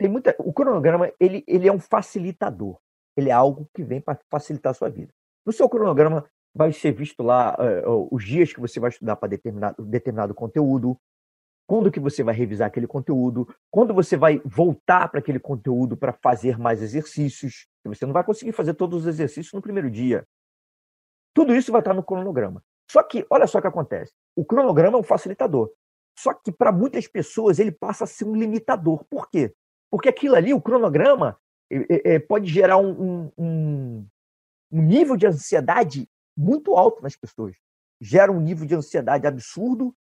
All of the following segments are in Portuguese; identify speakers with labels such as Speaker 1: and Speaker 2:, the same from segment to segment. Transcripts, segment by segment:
Speaker 1: tem muita. O cronograma ele, ele é um facilitador. Ele é algo que vem para facilitar a sua vida. No seu cronograma vai ser visto lá uh, os dias que você vai estudar para determinado, determinado conteúdo, quando que você vai revisar aquele conteúdo, quando você vai voltar para aquele conteúdo para fazer mais exercícios. Você não vai conseguir fazer todos os exercícios no primeiro dia. Tudo isso vai estar no cronograma. Só que, olha só o que acontece. O cronograma é um facilitador. Só que para muitas pessoas ele passa a ser um limitador. Por quê? Porque aquilo ali, o cronograma, é, é, pode gerar um, um, um nível de ansiedade muito alto nas pessoas. Gera um nível de ansiedade absurdo,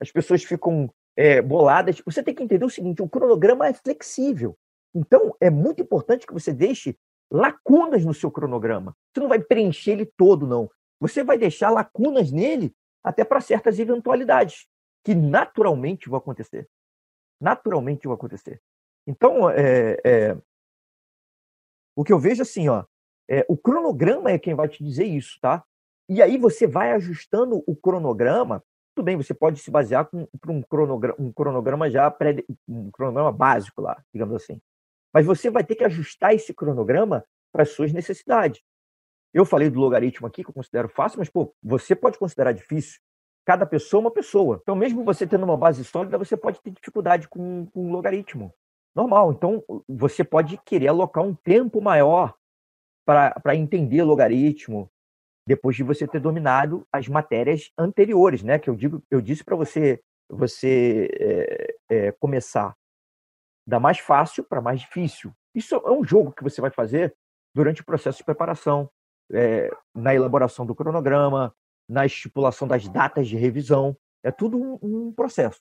Speaker 1: as pessoas ficam é, boladas. Você tem que entender o seguinte: o cronograma é flexível. Então, é muito importante que você deixe lacunas no seu cronograma. Você não vai preencher ele todo, não. Você vai deixar lacunas nele até para certas eventualidades que naturalmente vão acontecer. Naturalmente vão acontecer. Então, é, é, o que eu vejo assim, ó, é, o cronograma é quem vai te dizer isso, tá? E aí você vai ajustando o cronograma. Tudo bem, você pode se basear com, com um, cronograma, um cronograma já pré, um cronograma básico lá, digamos assim. Mas você vai ter que ajustar esse cronograma para as suas necessidades. Eu falei do logaritmo aqui, que eu considero fácil, mas pô, você pode considerar difícil. Cada pessoa é uma pessoa. Então, mesmo você tendo uma base sólida, você pode ter dificuldade com, um logaritmo. Normal. Então, você pode querer alocar um tempo maior para entender logaritmo, depois de você ter dominado as matérias anteriores, né? Que eu digo, eu disse para você, você é, é, começar da mais fácil para mais difícil. Isso é um jogo que você vai fazer durante o processo de preparação, é, na elaboração do cronograma, na estipulação das datas de revisão. É tudo um, um processo.